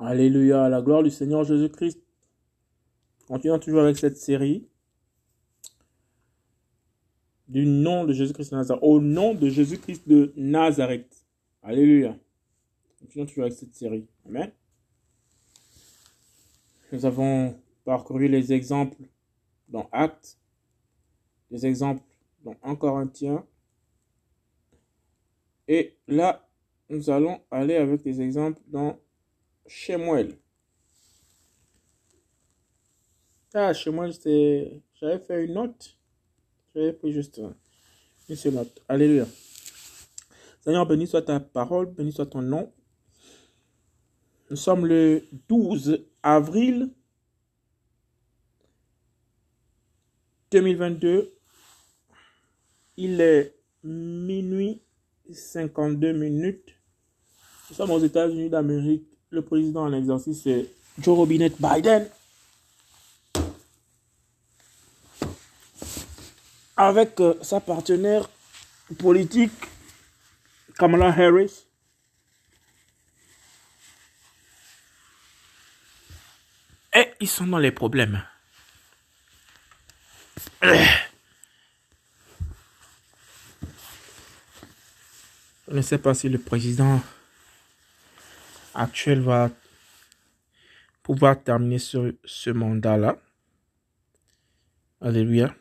Alléluia, la gloire du Seigneur Jésus-Christ. Continuons toujours avec cette série. Du nom de Jésus-Christ de Nazareth. Au nom de Jésus-Christ de Nazareth. Alléluia. Continuons toujours avec cette série. Amen. Nous avons parcouru les exemples dans Actes, des exemples dans 1 Corinthiens. Et là, nous allons aller avec des exemples dans Shemuel. Ah, Shemuel, c'est... J'avais fait une note. J'avais pris juste une seule note. Alléluia. Seigneur, béni soit ta parole, béni soit ton nom. Nous sommes le 12 avril 2022. Il est minuit 52 minutes. Nous sommes aux États-Unis d'Amérique. Le président en exercice, Joe Robinet Biden. Avec euh, sa partenaire politique, Kamala Harris. Et ils sont dans les problèmes. Je ne sais pas si le président actuel va pouvoir terminer ce, ce mandat-là. Alléluia.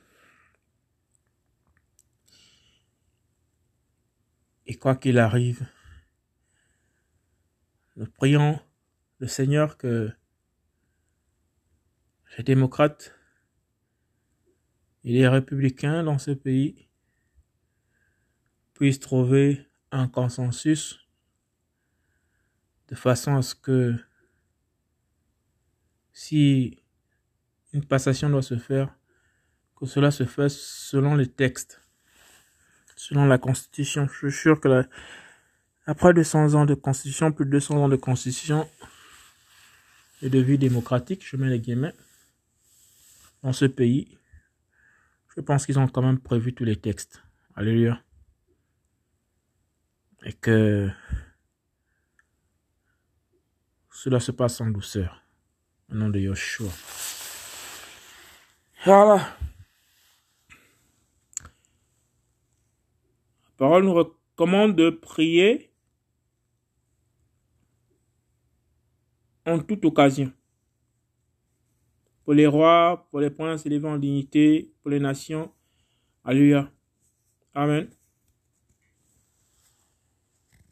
Et quoi qu'il arrive, nous prions le Seigneur que les démocrates et les républicains dans ce pays puissent trouver un consensus de façon à ce que si une passation doit se faire, que cela se fasse selon les textes, selon la Constitution. Je suis sûr que la, après 200 ans de Constitution, plus de 200 ans de Constitution et de vie démocratique, je mets les guillemets, dans ce pays, je pense qu'ils ont quand même prévu tous les textes. Alléluia. Et que cela se passe en douceur. Au nom de Yoshua. Voilà. La parole nous recommande de prier en toute occasion. Pour les rois, pour les princes élevés en dignité, pour les nations. Alléluia. Amen.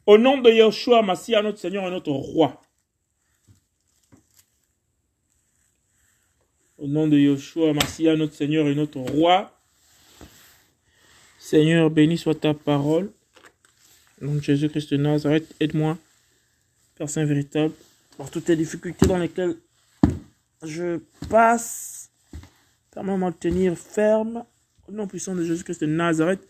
Au nom de Yeshua, Massia, notre Seigneur et notre Roi. Au nom de Yeshua, Massia, notre Seigneur et notre Roi. Seigneur, béni soit ta parole. Au nom de Jésus-Christ de Nazareth, aide-moi, Père Saint véritable, par toutes les difficultés dans lesquelles je passe. Permets-moi de tenir ferme. Au nom puissant de Jésus-Christ de Nazareth.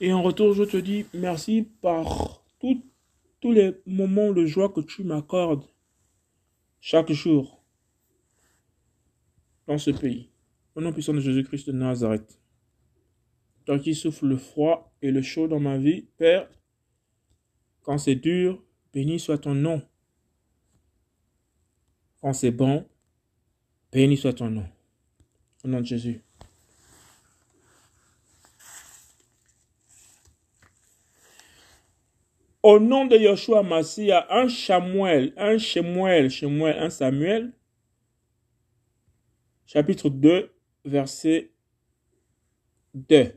Et en retour, je te dis merci par tous les moments de joie que tu m'accordes chaque jour dans ce pays. Au nom puissant de Jésus-Christ de Nazareth. Toi qui souffle le froid et le chaud dans ma vie, Père, quand c'est dur, béni soit ton nom. Quand c'est bon, béni soit ton nom. Au nom de Jésus. Au nom de Yoshua Massia, un Samuel, un Shemuel, Shemuel, un Samuel, chapitre 2, verset 2.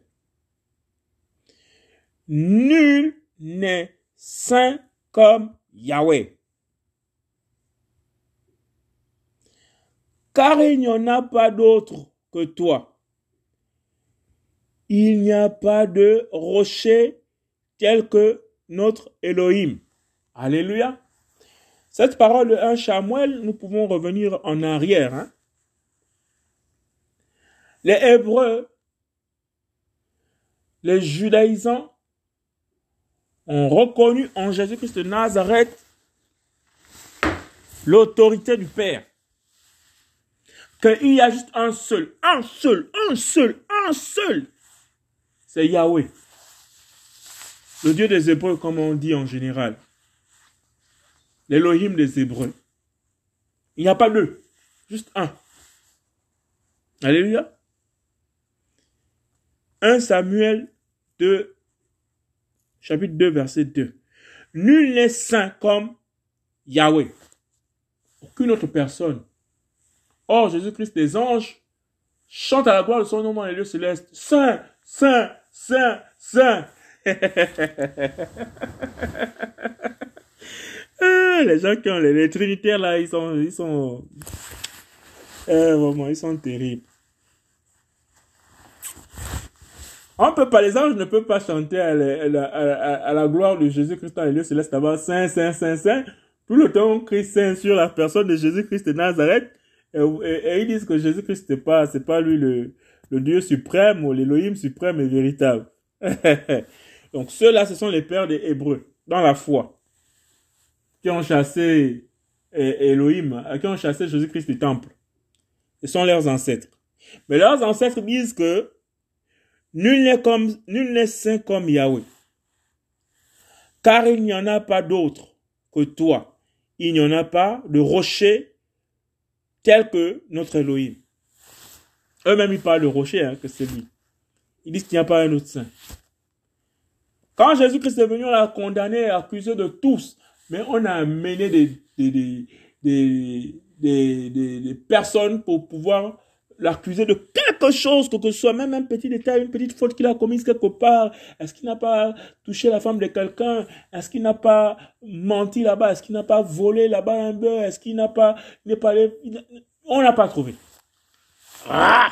Nul n'est saint comme Yahweh. Car il n'y en a pas d'autre que toi. Il n'y a pas de rocher tel que notre Elohim. Alléluia. Cette parole de 1 Samuel, nous pouvons revenir en arrière. Hein? Les Hébreux, les judaïsants ont reconnu en Jésus-Christ de Nazareth l'autorité du Père. Qu'il y a juste un seul, un seul, un seul, un seul. C'est Yahweh. Le Dieu des Hébreux, comme on dit en général. l'Elohim des Hébreux. Il n'y a pas deux, juste un. Alléluia. 1 Samuel 2, chapitre 2, verset 2. Nul n'est saint comme Yahweh. Aucune autre personne. Or, Jésus-Christ, les anges chantent à la gloire de son nom dans les lieux célestes. Saint, saint, saint, saint. Ah, les gens qui ont les, trinitaires là, ils sont, ils sont, euh, vraiment, ils sont terribles. On peut pas, les anges ne peuvent pas chanter à la, gloire de Jésus-Christ dans les lieux célestes Saint, Saint, Saint, Saint. Tout le temps, on crie Saint sur la personne de Jésus-Christ de Nazareth. Et, ils disent que Jésus-Christ, c'est pas, c'est pas lui le, le Dieu suprême ou l'Élohim suprême et véritable. Donc, ceux-là, ce sont les pères des Hébreux, dans la foi, qui ont chassé Elohim, qui ont chassé Jésus-Christ du temple. Ce sont leurs ancêtres. Mais leurs ancêtres disent que Nul n'est comme, nul n'est saint comme Yahweh. Car il n'y en a pas d'autre que toi. Il n'y en a pas de rocher tel que notre Elohim. Eux-mêmes, ils parlent de rocher, hein, que c'est lui. Ils disent qu'il n'y a pas un autre saint. Quand Jésus-Christ est venu, on l'a condamné, accusé de tous. Mais on a amené des, des, des, des personnes pour pouvoir l'accuser de quelque chose, que ce soit même un petit détail, une petite faute qu'il a commise quelque part. Est-ce qu'il n'a pas touché la femme de quelqu'un? Est-ce qu'il n'a pas menti là-bas? Est-ce qu'il n'a pas volé là-bas un bœuf Est-ce qu'il n'a pas... n'est pas On n'a pas trouvé. Ah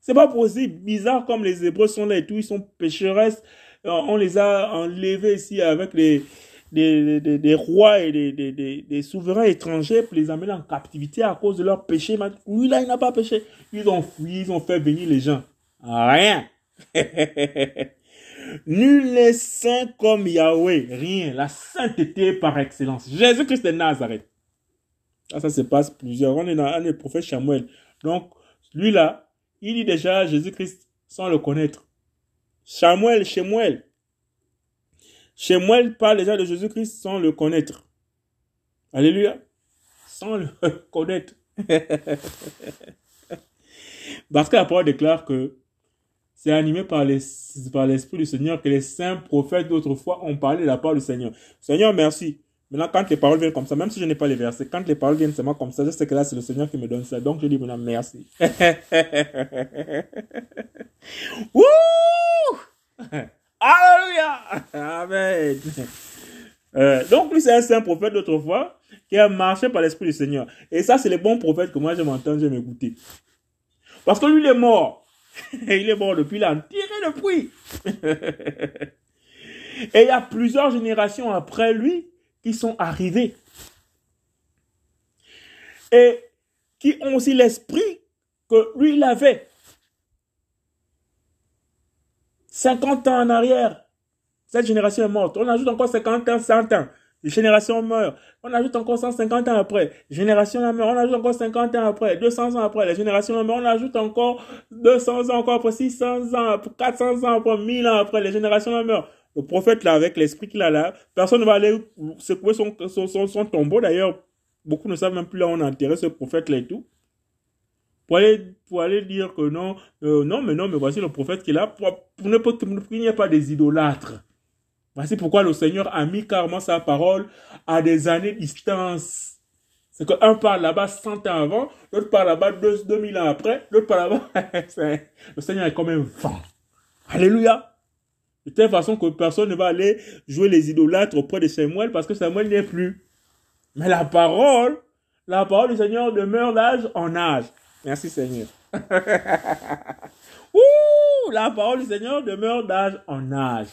C'est pas possible. Bizarre comme les Hébreux sont là et tout, ils sont pécheresses. Euh, on les a enlevés ici avec les des, des, des rois et des, des, des, souverains étrangers pour les amener en captivité à cause de leur péché. Lui, là, il n'a pas péché. Ils ont fui, ils ont fait venir les gens. Rien. Nul n'est saint comme Yahweh. Rien. La sainteté par excellence. Jésus-Christ de Nazareth. Ah, ça se passe plusieurs. On est dans le prophète Samuel. Donc, lui là, il dit déjà Jésus-Christ sans le connaître. Samuel, Samuel. Chez moi, il parle déjà de Jésus-Christ sans le connaître. Alléluia. Sans le connaître. Parce que la parole déclare que c'est animé par l'Esprit du Seigneur que les saints prophètes d'autrefois ont parlé de la parole du Seigneur. Seigneur, merci. Maintenant, quand les paroles viennent comme ça, même si je n'ai pas les versets, quand les paroles viennent seulement comme ça, je sais que là, c'est le Seigneur qui me donne ça. Donc, je dis maintenant, merci. Wouh! Alléluia! Amen. Euh, donc, lui, c'est un saint prophète d'autrefois qui a marché par l'Esprit du Seigneur. Et ça, c'est les bons prophètes que moi, je m'entends, je m'écouter. Parce que lui, il est mort. il est mort depuis, a tiré depuis. Et il y a plusieurs générations après lui qui sont arrivés. Et qui ont aussi l'esprit que lui, il avait. 50 ans en arrière, cette génération est morte. On ajoute encore 50 ans, 100 ans. Les générations meurent. On ajoute encore 150 ans après. Génération meurt. On ajoute encore 50 ans après. 200 ans après. Les générations meurent. On ajoute encore 200 ans encore après. 600 ans, 400 ans après. 1000 ans après. Les générations meurent. Le prophète là, avec l'esprit qu'il a là, personne ne va aller secouer son, son, son, tombeau. D'ailleurs, beaucoup ne savent même plus là où on a enterré ce prophète là et tout pour aller, pour aller dire que non, euh, non, mais non, mais voici le prophète qui est là pour, pour ne pas qu'il n'y ait pas des idolâtres. Voici pourquoi le Seigneur a mis carrément sa parole à des années de distance. C'est qu'un parle là-bas 100 ans avant, l'autre parle là-bas 2000 ans après, l'autre parle là-bas. le Seigneur est comme un vent. Alléluia. De telle façon que personne ne va aller jouer les idolâtres auprès de Samuel parce que Samuel n'y est plus. Mais la parole, la parole du Seigneur demeure d'âge en âge. Merci Seigneur. Ouh, la parole du Seigneur demeure d'âge en âge.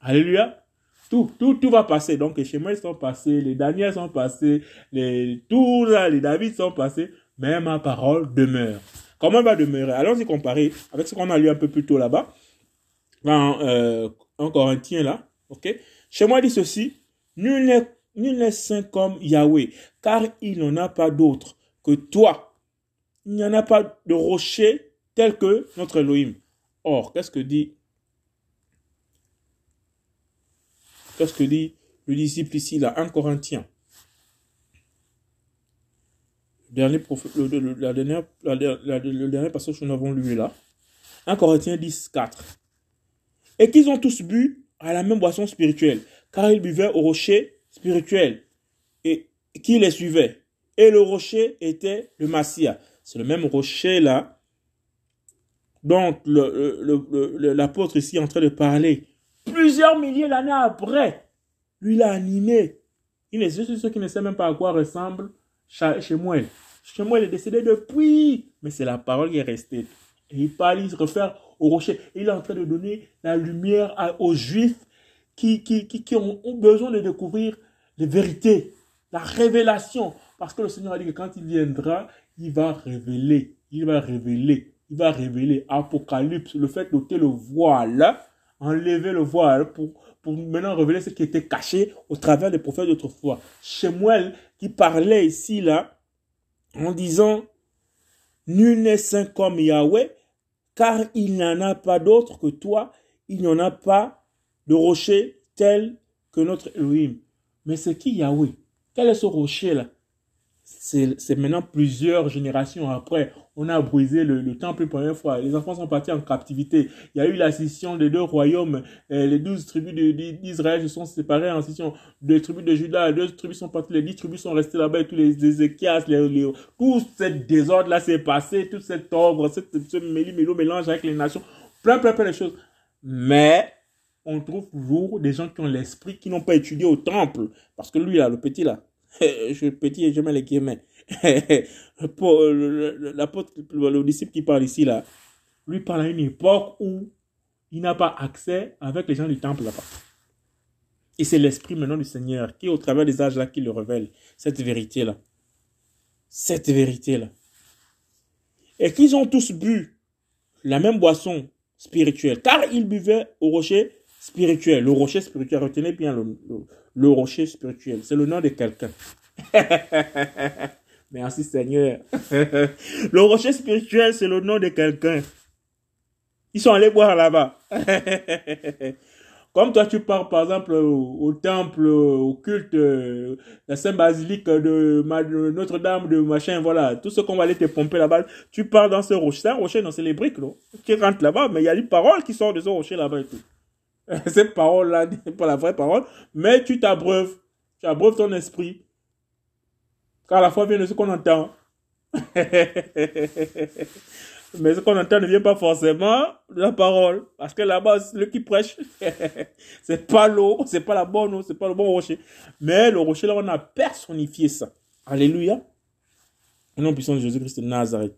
Alléluia. Tout, tout, tout va passer. Donc, les schémas sont passés, les Daniels sont passés, les, tous les David sont passés, mais ma parole demeure. Comment elle va demeurer? Allons-y comparer avec ce qu'on a lu un peu plus tôt là-bas, dans euh, un Corinthien là. Ok? Chez moi dit ceci Nul n'est saint comme Yahweh, car il n'en a pas d'autre que toi il n'y en a pas de rocher tel que notre Elohim. Or, qu'est-ce que dit Qu'est-ce que dit le disciple ici, là, 1 Corinthien. Dernier, le, le dernier passage que nous avons lu là. 1 Corinthiens 10, 4. Et qu'ils ont tous bu à la même boisson spirituelle, car ils buvaient au rocher spirituel et qui les suivait. Et le rocher était le Massia. C'est le même rocher là dont l'apôtre ici est en train de parler. Plusieurs milliers d'années après, lui l'a animé. Il est juste ceux qui ne savent même pas à quoi ressemble moi, il est décédé depuis. Mais c'est la parole qui est restée. Il parle, il se réfère au rocher. Il est en train de donner la lumière aux Juifs qui, qui, qui, ont, besoin de découvrir les vérités, la révélation. Parce que le Seigneur a dit que quand il viendra, il va révéler, il va révéler, il va révéler. Apocalypse, le fait d'ôter le voile, enlever le voile pour, pour maintenant révéler ce qui était caché au travers des prophètes d'autrefois. Shemuel qui parlait ici, là, en disant, nul n'est saint comme Yahweh, car il n'y en a pas d'autre que toi, il n'y en a pas de rocher tel que notre Elohim. Mais c'est qui Yahweh? Quel est ce rocher-là? C'est maintenant plusieurs générations après. On a brisé le, temple une première fois. Les enfants sont partis en captivité. Il y a eu la scission des deux royaumes. Euh, les douze tribus d'Israël se sont séparées en scission. Deux tribus de Juda, deux tribus sont parties. Les dix tribus sont restées là-bas. Tous les Ézéchias, les, les, tout ce désordre-là s'est passé. Tout cet ordre, ce méli-mélo-mélange avec les nations. Plein, plein, plein de choses. Mais on trouve toujours des gens qui ont l'esprit, qui n'ont pas étudié au temple. Parce que lui, là, le petit, là, je suis petit et je mets les guillemets. L'apôtre, le disciple qui parle ici, là, lui parle à une époque où il n'a pas accès avec les gens du temple là-bas. Et c'est l'esprit maintenant du Seigneur qui, au travers des âges là, qui le révèle cette vérité-là. Cette vérité-là. Et qu'ils ont tous bu la même boisson spirituelle, car ils buvaient au rocher spirituel. Le rocher spirituel, retenez bien le, rocher spirituel. C'est le nom de quelqu'un. Merci Seigneur. le rocher spirituel, c'est le nom de quelqu'un. Ils sont allés boire là-bas. Comme toi, tu pars par exemple au, temple, au culte, la Sainte-Basilique de, Notre-Dame, de machin, voilà, tout ce qu'on va aller te pomper là-bas, tu pars dans ce rocher. C'est un rocher, non, c'est les briques, non Tu rentres là-bas, mais il y a une parole qui sort de ce rocher là-bas et tout. Cette parole-là pas la vraie parole, mais tu t'abreuves. Tu abreuves ton esprit. Car la foi vient de ce qu'on entend. mais ce qu'on entend ne vient pas forcément de la parole. Parce que là-bas, le qui prêche, c'est pas l'eau, c'est pas la bonne eau, c'est pas le bon rocher. Mais le rocher, là, on a personnifié ça. Alléluia. Au nom puissant de Jésus-Christ de Nazareth.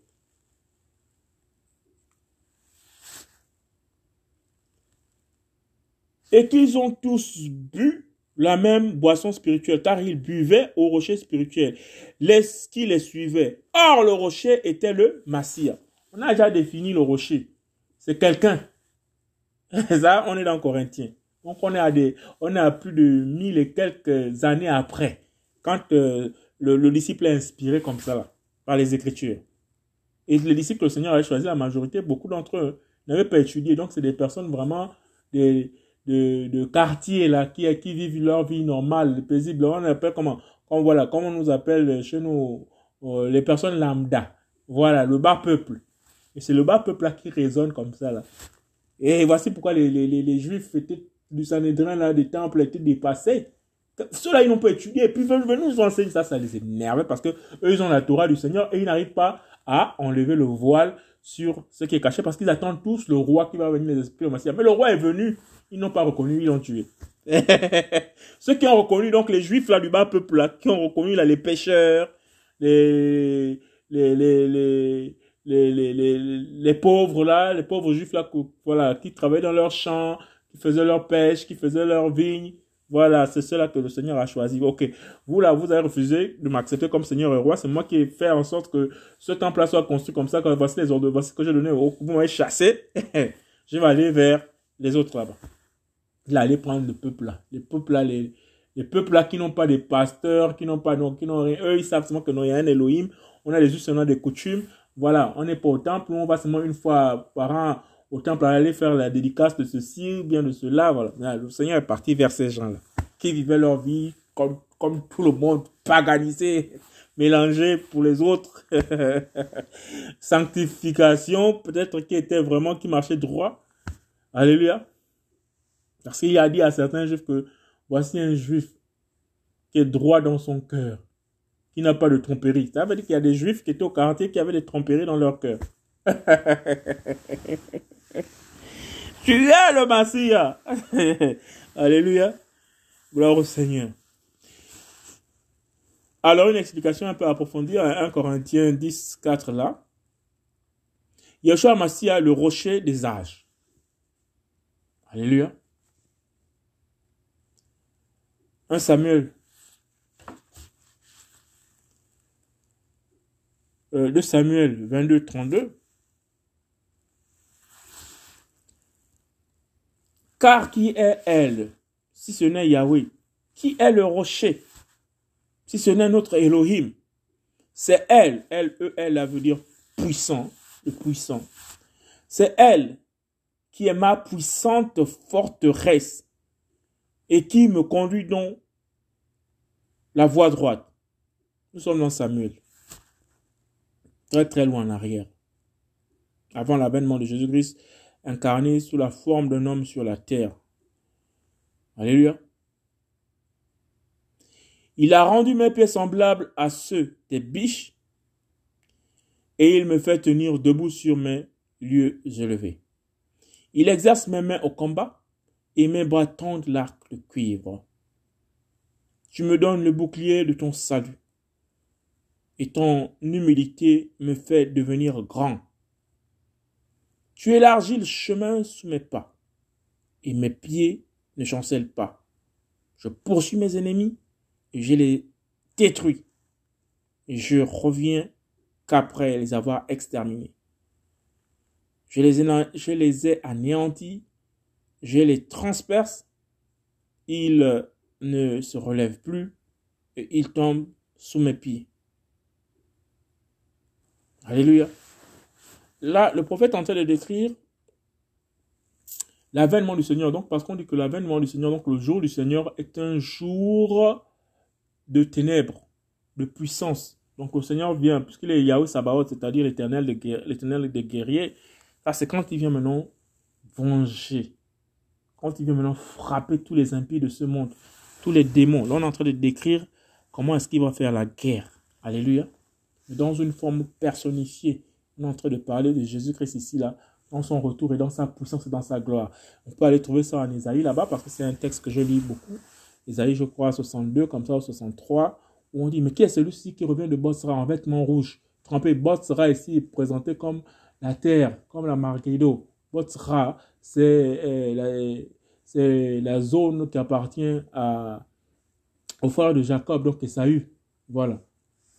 Et qu'ils ont tous bu la même boisson spirituelle, car ils buvaient au rocher spirituel, les qui les suivaient. Or, le rocher était le Massia. On a déjà défini le rocher. C'est quelqu'un. Ça, on est dans Corinthiens. Donc, on est à, des, on est à plus de mille et quelques années après, quand euh, le, disciple est inspiré comme ça, par les Écritures. Et les disciples, le Seigneur a choisi la majorité, beaucoup d'entre eux n'avaient pas étudié. Donc, c'est des personnes vraiment, des, de, de quartier là qui, qui vivent leur vie normale, paisible. On appelle comment, comme voilà, comme on nous appelle chez nous euh, les personnes lambda. Voilà, le bas peuple. Et c'est le bas peuple là qui résonne comme ça là. Et voici pourquoi les, les, les, juifs étaient, du Sanhédrin là, des temples étaient dépassés. Ceux-là, ils n'ont pas étudié. Et puis, venez nous enseigner ça, ça les énerve parce que eux, ils ont la Torah du Seigneur et ils n'arrivent pas à enlever le voile sur ce qui est caché parce qu'ils attendent tous le roi qui va venir les esprits au Mais le roi est venu. Ils n'ont pas reconnu, ils l'ont tué. Ceux qui ont reconnu, donc les juifs là du bas peuple là, qui ont reconnu là les pêcheurs, les, les, les, les, les, les, les, pauvres là, les pauvres juifs là, voilà, qui travaillaient dans leurs champs, qui faisaient leur pêche, qui faisaient leurs vignes. Voilà, c'est cela que le Seigneur a choisi. Ok, vous là, vous avez refusé de m'accepter comme Seigneur et roi. C'est moi qui ai fait en sorte que ce temple-là soit construit comme ça. Quand voici les ordres, voici que j'ai donné. Vous m'avez chassé. je vais aller vers les autres là-bas il allait prendre le peuple là. Les peuples là, les, les peuples là qui n'ont pas de pasteurs, qui n'ont pas, donc, qui n'ont rien. Eux, ils savent seulement que nous, il y a un Elohim. On a juste seulement des coutumes. Voilà, on n'est pas au temple, on va seulement une fois par an au temple aller faire la dédicace de ceci ou bien de cela. Voilà. Le Seigneur est parti vers ces gens-là. qui vivaient leur vie comme, comme tout le monde, paganisé, mélangé pour les autres. Sanctification, peut-être qui était vraiment, qui marchait droit. Alléluia. Parce qu'il a dit à certains juifs que voici un juif qui est droit dans son cœur, qui n'a pas de tromperie. Ça veut dire qu'il y a des juifs qui étaient au quartier qui avaient des tromperies dans leur cœur. tu es le Messie. Alléluia. Gloire au Seigneur. Alors, une explication un peu approfondie à 1 Corinthiens 10, 4 là. Yeshua Massia, le rocher des âges. Alléluia. 1 Samuel. Euh, 2 Samuel 22, 32. Car qui est elle, si ce n'est Yahweh Qui est le rocher si ce n'est notre Elohim. C'est elle, elle, e, elle, elle veut dire puissant, le puissant. C'est elle qui est ma puissante forteresse et qui me conduit dans la voie droite. Nous sommes dans Samuel. Très très loin en arrière. Avant l'avènement de Jésus-Christ, incarné sous la forme d'un homme sur la terre. Alléluia. Il a rendu mes pieds semblables à ceux des biches, et il me fait tenir debout sur mes lieux élevés. Il exerce mes mains au combat, et mes bras tendent l'arc de cuivre. Tu me donnes le bouclier de ton salut, et ton humilité me fait devenir grand. Tu élargis le chemin sous mes pas, et mes pieds ne chancellent pas. Je poursuis mes ennemis, je les détruis. Je reviens qu'après les avoir exterminés. Je les, ai, je les ai anéantis, je les transperce, ils ne se relèvent plus et ils tombent sous mes pieds. Alléluia. Là, le prophète est en train de décrire l'avènement du Seigneur. Donc, parce qu'on dit que l'avènement du Seigneur, donc le jour du Seigneur est un jour de ténèbres, de puissance. Donc le Seigneur vient, puisqu'il est Yahweh Sabaoth, c'est-à-dire l'éternel des, guerriers, ça c'est quand il vient maintenant venger. Quand il vient maintenant frapper tous les impies de ce monde, tous les démons. Là on est en train de décrire comment est-ce qu'il va faire la guerre. Alléluia. Dans une forme personnifiée. En train de parler de Jésus-Christ ici, là, dans son retour et dans sa puissance et dans sa gloire. On peut aller trouver ça en Isaïe là-bas parce que c'est un texte que je lis beaucoup. Isaïe, je crois, 62, comme ça, 63, où on dit, mais qui est celui-ci qui revient de Botsra en vêtements rouges? Trempé, Botsra ici présenté comme la terre, comme la Marguerite. Botsra, euh, c'est la, zone qui appartient à, au frère de Jacob, donc Esaü. Voilà.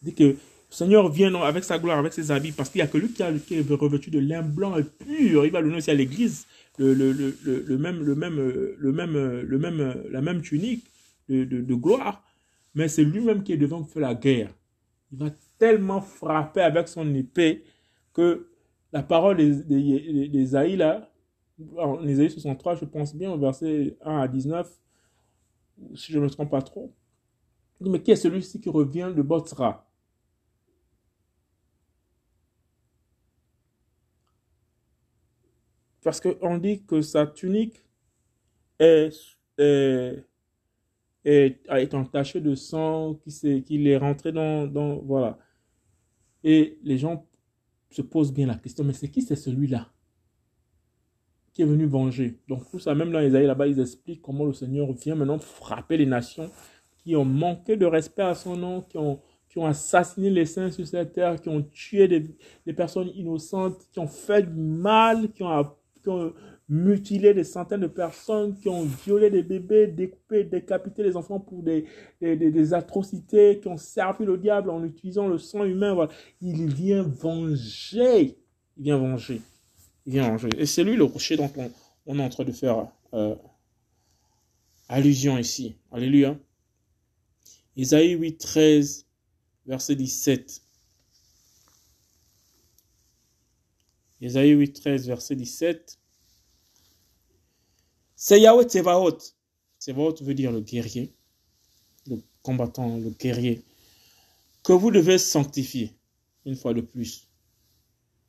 Il dit que Seigneur vient avec sa gloire, avec ses habits, parce qu'il n'y a que lui qui, est revêtu de lin blanc et pur. Il va donner aussi à l'église le, même, le même, le même, le même, la même tunique de, gloire, mais c'est lui-même qui est devant faire la guerre. Il va tellement frapper avec son épée que la parole d'Esaïe, là, en Isaïe 63, je pense bien, au verset 1 à 19, si je ne me trompe pas trop, mais qui est celui-ci qui revient de Botsra? Parce qu'on dit que sa tunique est, est, est, est entaché de sang, qui, qu'il est rentré dans, dans, Voilà. Et les gens se posent bien la question, mais c'est qui c'est celui-là qui est venu venger? Donc tout ça, même dans Isaïe là-bas, ils expliquent comment le Seigneur vient maintenant frapper les nations qui ont manqué de respect à son nom, qui ont, qui ont assassiné les saints sur cette terre, qui ont tué des, des personnes innocentes, qui ont fait du mal, qui ont, qui ont mutilé des centaines de personnes, qui ont violé des bébés, découpé, décapité les enfants pour des, des, atrocités, qui ont servi le diable en utilisant le sang humain. Voilà. Il vient venger. Il vient venger. Il vient venger. Et c'est lui le rocher dont on, on, est en train de faire euh, allusion ici. Alléluia. Isaïe 8, 13, verset 17. Isaïe 8, 13, verset 17. C'est Yahweh Tsevaot Tsevaot veut dire le guerrier, le combattant, le guerrier, que vous devez sanctifier, une fois de plus.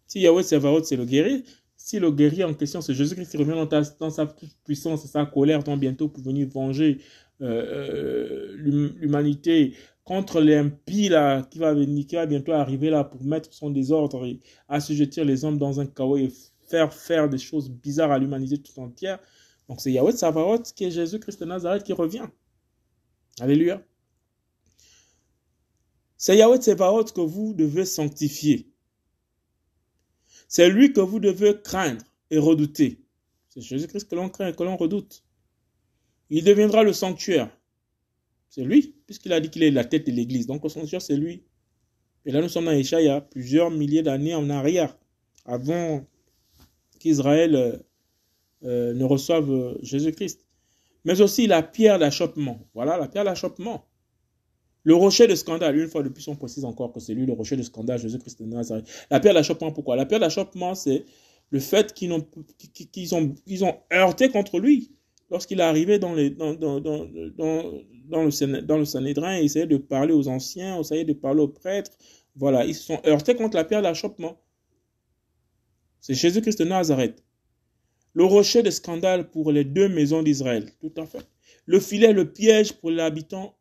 Si Yahweh Tsevaot, c'est le guerrier, si le guerrier en question, c'est Jésus-Christ qui revient dans, sa puissance et sa colère, donc bientôt pour venir venger l'humanité contre l'impie là, qui va venir, bientôt arriver là pour mettre son désordre et assujettir les hommes dans un chaos et faire faire des choses bizarres à l'humanité tout entière. Donc c'est Yahweh Savaot qui est Jésus-Christ de Nazareth qui revient. Alléluia. C'est Yahweh Savaot que vous devez sanctifier. C'est lui que vous devez craindre et redouter. C'est Jésus-Christ que l'on craint et que l'on redoute. Il deviendra le sanctuaire. C'est lui, puisqu'il a dit qu'il est la tête de l'Église. Donc le sanctuaire, c'est lui. Et là, nous sommes dans Échaïa, plusieurs milliers d'années en arrière, avant qu'Israël euh, euh, ne reçoive euh, Jésus-Christ. Mais aussi la pierre d'achoppement. Voilà, la pierre d'achoppement. Le rocher de scandale, une fois de plus, on précise encore que c'est lui le rocher de scandale, Jésus-Christ de Nazareth. La pierre d'achoppement, pourquoi? La pierre d'achoppement, c'est le fait qu'ils ont, heurté contre lui lorsqu'il est arrivé dans, le, dans le Sanhédrin, il essayait de parler aux anciens, il essayait de parler aux prêtres. Voilà, ils se sont heurtés contre la pierre d'achoppement. C'est Jésus-Christ de Nazareth. Le rocher de scandale pour les deux maisons d'Israël, tout à fait. Le filet, le piège pour les habitants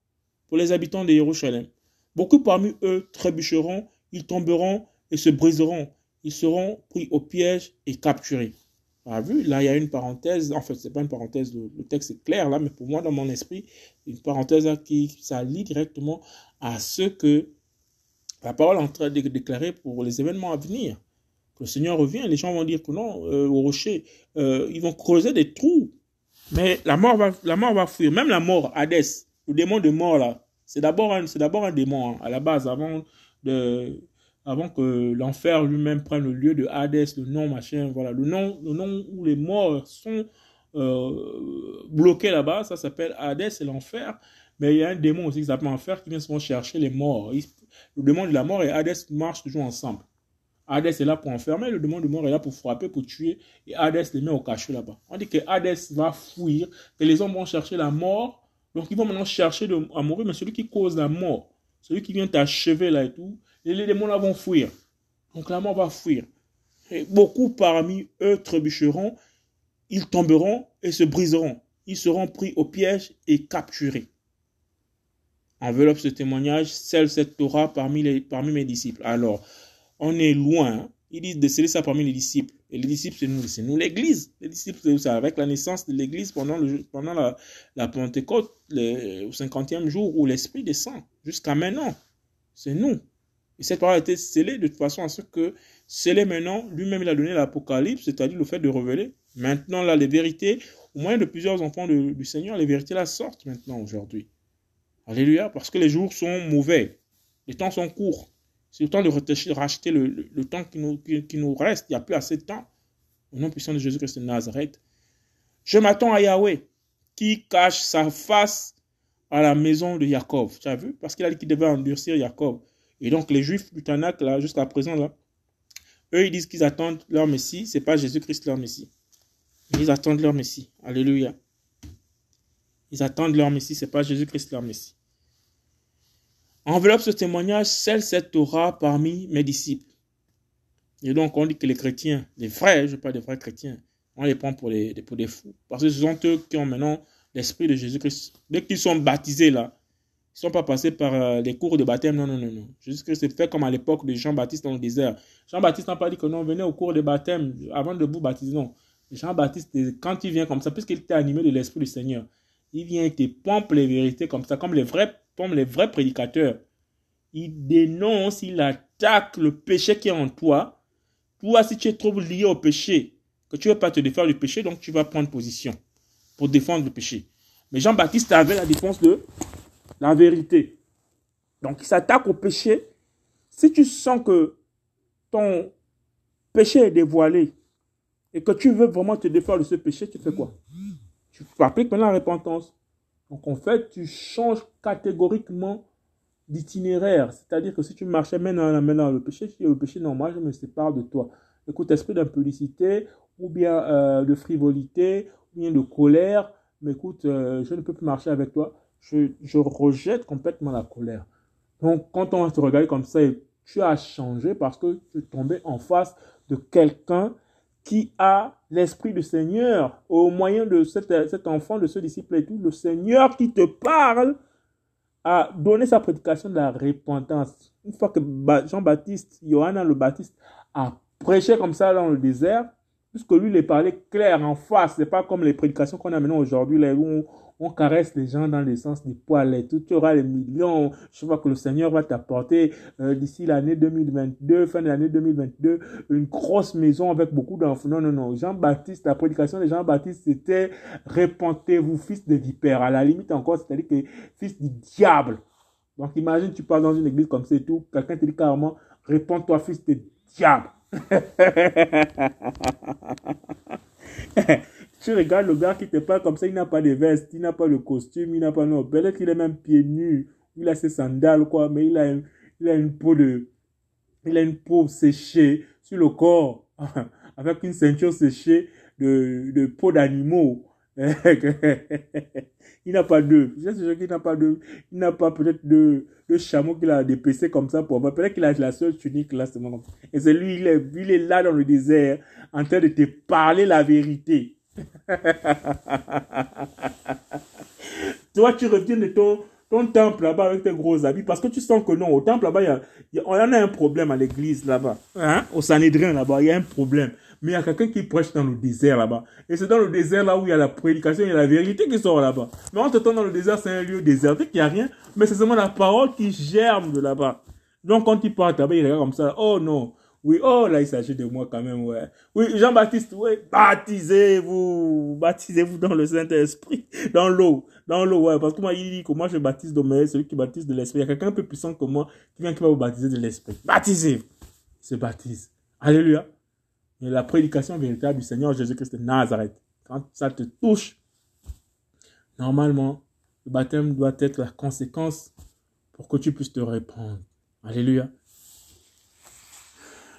pour les habitants de Jérusalem. Beaucoup parmi eux trébucheront, ils tomberont et se briseront. Ils seront pris au piège et capturés. Vu, là, il y a une parenthèse. En fait, ce n'est pas une parenthèse, le, texte est clair là, mais pour moi, dans mon esprit, une parenthèse qui ça directement à ce que la parole est en train de déclarer pour les événements à venir. Que le Seigneur revient, les gens vont dire que non, euh, au rocher, euh, ils vont creuser des trous. Mais la mort va, la mort va fuir. Même la mort, Hadès, le démon de mort là, c'est d'abord un, c'est un démon hein, à la base avant de, avant que l'enfer lui-même prenne le lieu de Hadès, le nom machin, voilà, le nom, le nom où les morts sont euh, bloqués là-bas, ça s'appelle Hadès, c'est l'enfer. Mais il y a un démon aussi qui s'appelle enfer qui vient souvent chercher les morts. le démon de la mort et Hadès marchent toujours ensemble. Hadès est là pour enfermer, le démon de mort est là pour frapper, pour tuer, et Hadès les met au cachot là-bas. On dit que Hadès va fuir, que les hommes vont chercher la mort donc ils vont maintenant chercher à mourir, mais celui qui cause la mort, celui qui vient t'achever là et tout, les, démons là vont fuir. Donc la mort va fuir. Et beaucoup parmi eux trébucheront, ils tomberont et se briseront. Ils seront pris au piège et capturés. Enveloppe ce témoignage, celle cette Torah parmi, les, parmi mes disciples. Alors, on est loin. Hein. Il dit de sceller ça parmi les disciples. Et les disciples, c'est nous, c'est nous l'Église. Les disciples, c'est avec la naissance de l'Église pendant, le, pendant la, la Pentecôte, le, au 50e jour où l'Esprit descend. Jusqu'à maintenant, c'est nous. Et cette parole a été scellée de toute façon à ce que, scellée maintenant, lui-même il a donné l'Apocalypse, c'est-à-dire le fait de révéler. Maintenant, là, les vérités, au moyen de plusieurs enfants du Seigneur, les vérités là sortent maintenant aujourd'hui. Alléluia, parce que les jours sont mauvais. Les temps sont courts. C'est le temps de racheter le, temps qui nous, qui, nous, reste. Il n'y a plus assez de temps. Au nom puissant de Jésus-Christ de Nazareth. Je m'attends à Yahweh qui cache sa face à la maison de Jacob. Tu as vu? Parce qu'il a dit qu'il devait endurcir Jacob. Et donc les Juifs du là, jusqu'à présent, là, eux, ils disent qu'ils attendent leur Messie. Ce n'est pas Jésus-Christ leur Messie. Ils attendent leur Messie. Alléluia. Ils attendent leur Messie. Ce n'est pas Jésus-Christ leur Messie. Enveloppe ce témoignage, celle cette Torah parmi mes disciples. Et donc, on dit que les chrétiens, les vrais, je parle des vrais chrétiens, on les prend pour, pour des fous. Parce que ce sont eux qui ont maintenant l'esprit de Jésus-Christ. Dès qu'ils sont baptisés là, ils ne sont pas passés par euh, les cours de baptême. Non, non, non, non. Jésus-Christ s'est fait comme à l'époque de Jean-Baptiste dans le désert. Jean-Baptiste n'a pas dit que non, venez au cours de baptême avant de vous baptiser. Non. Jean-Baptiste, quand il vient comme ça, puisqu'il était animé de l'esprit du Seigneur, il vient et te pompe les vérités comme ça, comme les vrais comme les vrais prédicateurs, il dénonce, il attaque le péché qui est en toi. Toi, si tu es trop lié au péché, que tu ne veux pas te défendre du péché, donc tu vas prendre position pour défendre le péché. Mais Jean-Baptiste avait la défense de la vérité. Donc il s'attaque au péché. Si tu sens que ton péché est dévoilé et que tu veux vraiment te défendre de ce péché, tu fais quoi? Tu appliques maintenant la repentance. Donc en fait, tu changes catégoriquement d'itinéraire. C'est-à-dire que si tu marchais maintenant, maintenant le péché, tu le péché normal, je me sépare de toi. Écoute, esprit d'impudicité, ou bien euh, de frivolité, ou bien de colère, mais écoute, euh, je ne peux plus marcher avec toi. Je, je rejette complètement la colère. Donc, quand on te regarde comme ça, tu as changé parce que tu es tombé en face de quelqu'un qui a l'esprit du Seigneur au moyen de cet, cet enfant, de ce disciple et tout. Le Seigneur qui te parle a donné sa prédication de la repentance. Une fois que Jean-Baptiste, Johanna le Baptiste, a prêché comme ça dans le désert, puisque lui, il est parlé clair en face. C'est pas comme les prédications qu'on a maintenant aujourd'hui, là où on, caresse les gens dans le sens des poils et tout. Tu auras les millions. Je vois que le Seigneur va t'apporter euh, d'ici l'année 2022, fin de l'année 2022, une grosse maison avec beaucoup d'enfants. Non, non, non. Jean-Baptiste, la prédication de Jean-Baptiste, c'était répentez-vous, fils de vipère. À la limite encore, c'est-à-dire que fils du diable. Donc imagine, tu pars dans une église comme c'est tout, quelqu'un te dit carrément, réponds-toi, fils de diable. tu regardes le gars qui te parle comme ça, il n'a pas de veste, il n'a pas de costume, il n'a pas non. Peut-être qu'il est même pieds nus, il a ses sandales, quoi, mais il a, une, il a une peau de, il a une peau séchée sur le corps, avec une ceinture séchée de, de peau d'animaux. il n'a pas d'œufs. Je sais qu'il n'a pas d'œufs. Il n'a pas peut-être de, de chameau qu'il a dépecé comme ça pour voir. Peut-être qu'il a la seule tunique là, Et c'est lui, il est, là dans le désert, en train de te parler la vérité. Toi, tu reviens de ton, ton temple là-bas avec tes gros habits parce que tu sens que non, au temple là-bas, il y a, y a, un problème à l'église là-bas. Hein? Au Sanhédrin là-bas, il y a un problème mais il y a quelqu'un qui prêche dans le désert là-bas. Et c'est dans le désert là où il y a la prédication, il y a la vérité qui sort là-bas. Mais en temps dans le désert, c'est un lieu désertique, il n'y a rien, mais c'est seulement la parole qui germe de là-bas. Donc quand il part là-bas, il regarde comme ça, oh non, oui, oh là, il s'agit de moi quand même, ouais. Oui, Jean-Baptiste, oui, baptisez-vous, baptisez-vous dans le Saint-Esprit, dans l'eau, dans l'eau, ouais, parce que moi, il dit que moi, je baptise de c'est celui qui baptise de l'Esprit. Il y a quelqu'un un peu puissant que moi qui vient qui va vous baptiser de l'Esprit. Baptisez-vous. Il se baptise. Alléluia la prédication véritable du Seigneur Jésus-Christ de Nazareth, quand ça te touche, normalement, le baptême doit être la conséquence pour que tu puisses te répandre. Alléluia.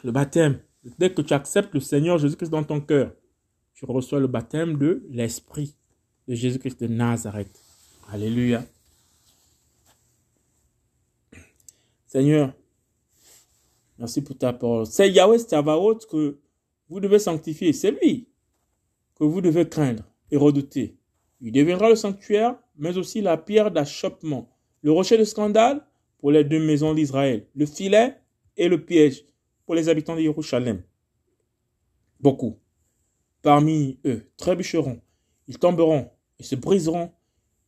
Le baptême, dès que tu acceptes le Seigneur Jésus-Christ dans ton cœur, tu reçois le baptême de l'Esprit de Jésus-Christ de Nazareth. Alléluia. Seigneur, merci pour ta parole. C'est Yahweh Stavaot que vous devez sanctifier, c'est lui que vous devez craindre et redouter. Il deviendra le sanctuaire, mais aussi la pierre d'achoppement, le rocher de scandale pour les deux maisons d'Israël, le filet et le piège pour les habitants de Jérusalem. Beaucoup. Parmi eux trébucheront, ils tomberont et se briseront,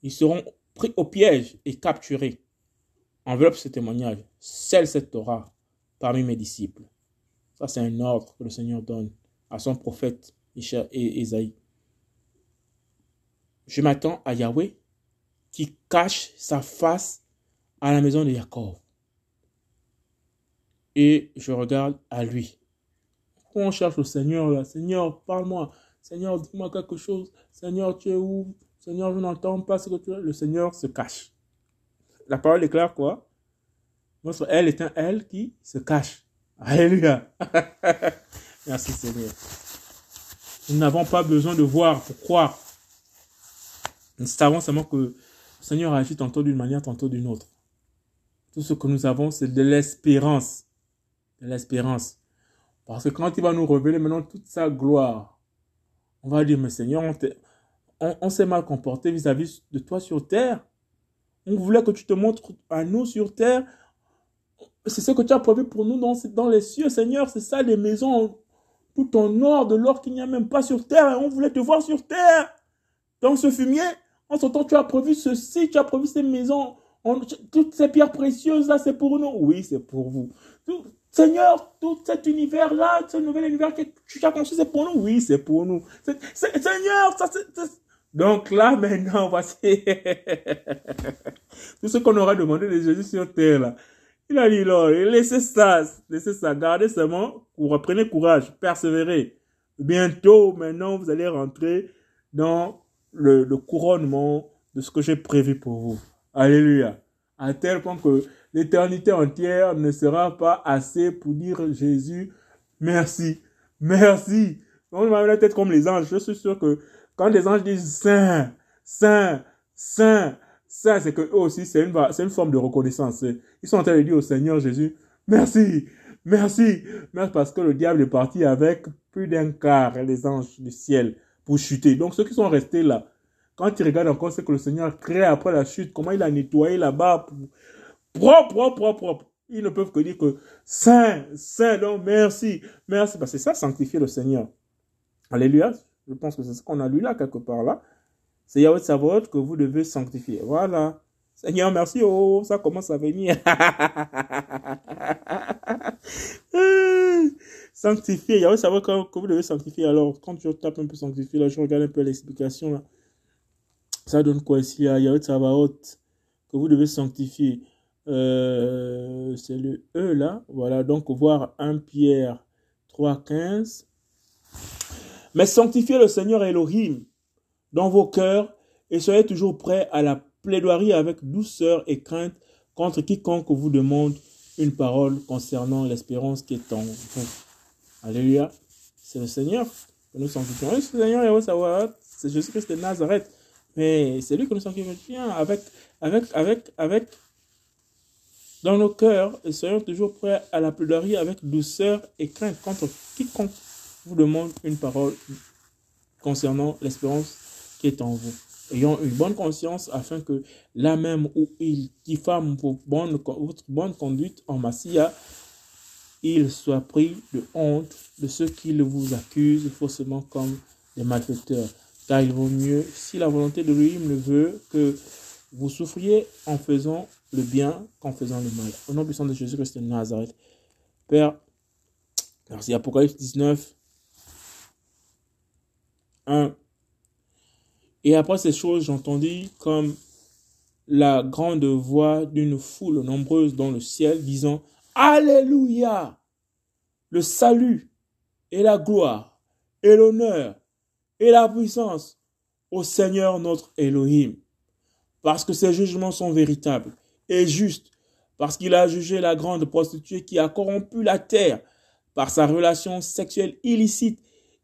ils seront pris au piège et capturés. Enveloppe ce témoignage, celle cette Torah parmi mes disciples. Ça, c'est un ordre que le Seigneur donne à son prophète Esaïe. Je m'attends à Yahweh qui cache sa face à la maison de Jacob. Et je regarde à lui. On cherche le Seigneur là. Seigneur, parle-moi. Seigneur, dis-moi quelque chose. Seigneur, tu es où? Seigneur, je n'entends pas ce que tu es. Le Seigneur se cache. La parole est claire, quoi? Notre elle est un elle qui se cache. Alléluia. Merci Seigneur. Nous n'avons pas besoin de voir pour croire. Nous savons seulement que le Seigneur agit tantôt d'une manière, tantôt d'une autre. Tout ce que nous avons, c'est de l'espérance. De l'espérance. Parce que quand il va nous révéler maintenant toute sa gloire, on va dire, mais Seigneur, on, s'est mal comporté vis-à-vis -vis de toi sur terre. On voulait que tu te montres à nous sur terre c'est ce que tu as prévu pour nous dans, les cieux, Seigneur. C'est ça, les maisons tout en or, de l'or qu'il n'y a même pas sur terre. Et on voulait te voir sur terre. Dans ce fumier, en ce temps, tu as prévu ceci, tu as prévu ces maisons. toutes ces pierres précieuses là, c'est pour nous. Oui, c'est pour vous. Seigneur, tout cet univers-là, ce nouvel univers que tu as conçu, c'est pour nous. Oui, c'est pour nous. Seigneur, ça c'est... Donc là, maintenant, voici tout ce qu'on aura demandé de Jésus sur terre. Là. Il a dit, non, laissez ça, laissez ça, gardez seulement, prenez courage, persévérez. Bientôt, maintenant, vous allez rentrer dans le, le couronnement de ce que j'ai prévu pour vous. Alléluia. À tel point que l'éternité entière ne sera pas assez pour dire Jésus, merci, merci. On va la tête comme les anges. Je suis sûr que quand les anges disent Saint, Saint, Saint, Saint. C'est que eux aussi, c'est une, forme de reconnaissance. Ils sont en train de dire au Seigneur Jésus, merci, merci, merci parce que le diable est parti avec plus d'un quart les anges du ciel pour chuter. Donc ceux qui sont restés là, quand ils regardent encore ce que le Seigneur crée après la chute, comment il a nettoyé là-bas, propre, propre, propre, propre. Ils ne peuvent que dire que Saint, Saint, donc merci, merci. Parce que c'est ça, sanctifier le Seigneur. Alléluia. Je pense que c'est ce qu'on a lu là, quelque part là. C'est Yahweh Sabaoth que vous devez sanctifier. Voilà. Seigneur, merci. Oh, ça commence à venir. sanctifier. Yahweh Sabaoth que vous devez sanctifier. Alors, quand je tape un peu sanctifier, là, je regarde un peu l'explication là. Ça donne quoi ici Yahweh Sabaoth que vous devez sanctifier. Euh, c'est le E là. Voilà, donc voir 1 Pierre 3, 15. Mais sanctifiez le Seigneur Elohim dans vos cœurs et soyez toujours prêts à la plaidoirie avec douceur et crainte contre quiconque vous demande une parole concernant l'espérance qui est en vous. Alléluia. C'est le Seigneur que nous sanctifions. Le Seigneur, savoir, c'est Jésus-Christ de Nazareth. Mais c'est lui que nous sanctifions avec, avec, avec, avec dans nos cœurs et soyons toujours prêts à la plaidoirie avec douceur et crainte contre quiconque vous demande une parole concernant l'espérance est en vous. Ayons une bonne conscience afin que là même où il diffame vos bonnes, votre bonne conduite en Massia, il soit pris de honte de ceux qui vous accusent faussement comme des malfaiteurs. Car il vaut mieux, si la volonté de lui le veut, que vous souffriez en faisant le bien qu'en faisant le mal. Au nom puissant de Jésus-Christ de Nazareth. Père, merci. Apocalypse 19, 1. Et après ces choses, j'entendis comme la grande voix d'une foule nombreuse dans le ciel disant Alléluia! Le salut et la gloire et l'honneur et la puissance au Seigneur notre Elohim, parce que ses jugements sont véritables et justes, parce qu'il a jugé la grande prostituée qui a corrompu la terre par sa relation sexuelle illicite